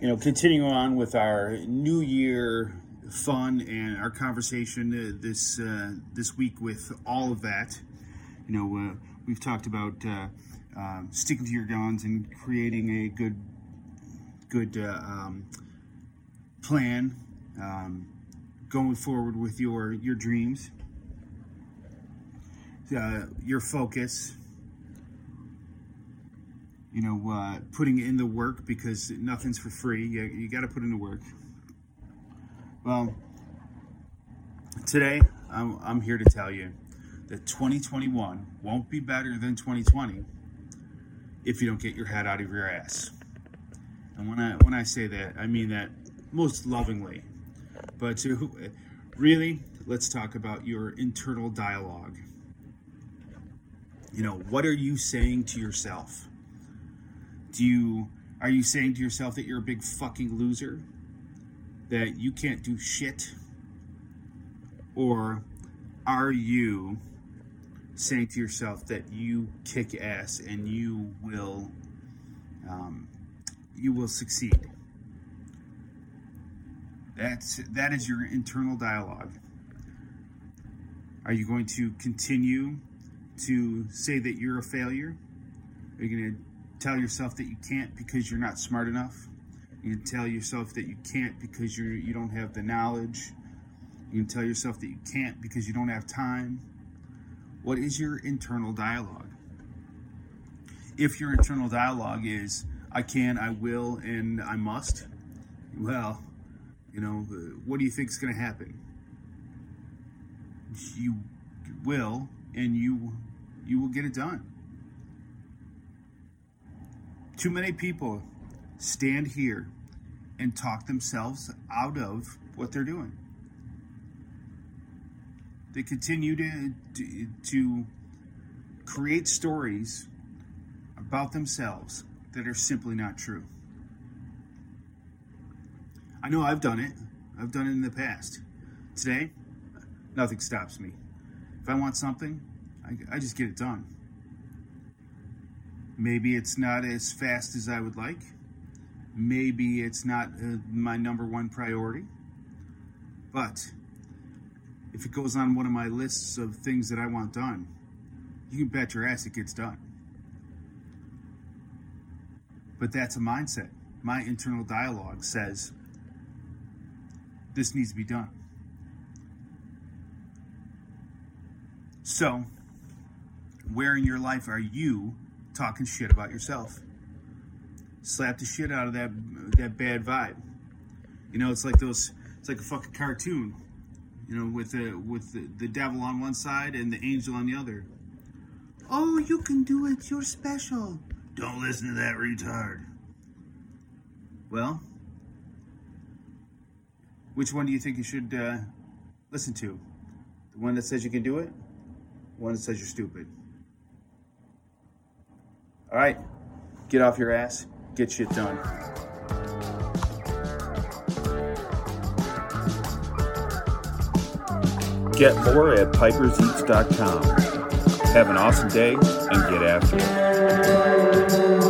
you know, continuing on with our New Year fun and our conversation uh, this uh, this week with all of that. You know, uh, we've talked about uh, um, sticking to your guns and creating a good good uh, um, plan, um, going forward with your your dreams uh, your focus, you know, uh, putting in the work because nothing's for free. You, you got to put in the work. Well, today I'm, I'm here to tell you that 2021 won't be better than 2020 if you don't get your head out of your ass. And when I when I say that, I mean that most lovingly. But to, really, let's talk about your internal dialogue. You know, what are you saying to yourself? Do you are you saying to yourself that you're a big fucking loser? That you can't do shit? Or are you saying to yourself that you kick ass and you will um, you will succeed? That's that is your internal dialogue. Are you going to continue to say that you're a failure? Are you going to tell yourself that you can't because you're not smart enough? You can tell yourself that you can't because you're you don't have the knowledge. You can tell yourself that you can't because you don't have time. What is your internal dialogue? If your internal dialogue is I can, I will, and I must, well, you know, uh, what do you think is going to happen? You will, and you you will get it done. Too many people stand here and talk themselves out of what they're doing. They continue to, to, to create stories about themselves that are simply not true. I know I've done it. I've done it in the past. Today, nothing stops me. If I want something, I, I just get it done. Maybe it's not as fast as I would like. Maybe it's not uh, my number one priority. But if it goes on one of my lists of things that I want done, you can bet your ass it gets done. But that's a mindset. My internal dialogue says this needs to be done. So, where in your life are you talking shit about yourself? Slap the shit out of that that bad vibe. You know, it's like those. It's like a fucking cartoon. You know, with the with the, the devil on one side and the angel on the other. Oh, you can do it. You're special. Don't listen to that retard. Well, which one do you think you should uh, listen to? The one that says you can do it? The one that says you're stupid? All right, get off your ass, get shit done. Get more at piperseats.com. Have an awesome day and get after it.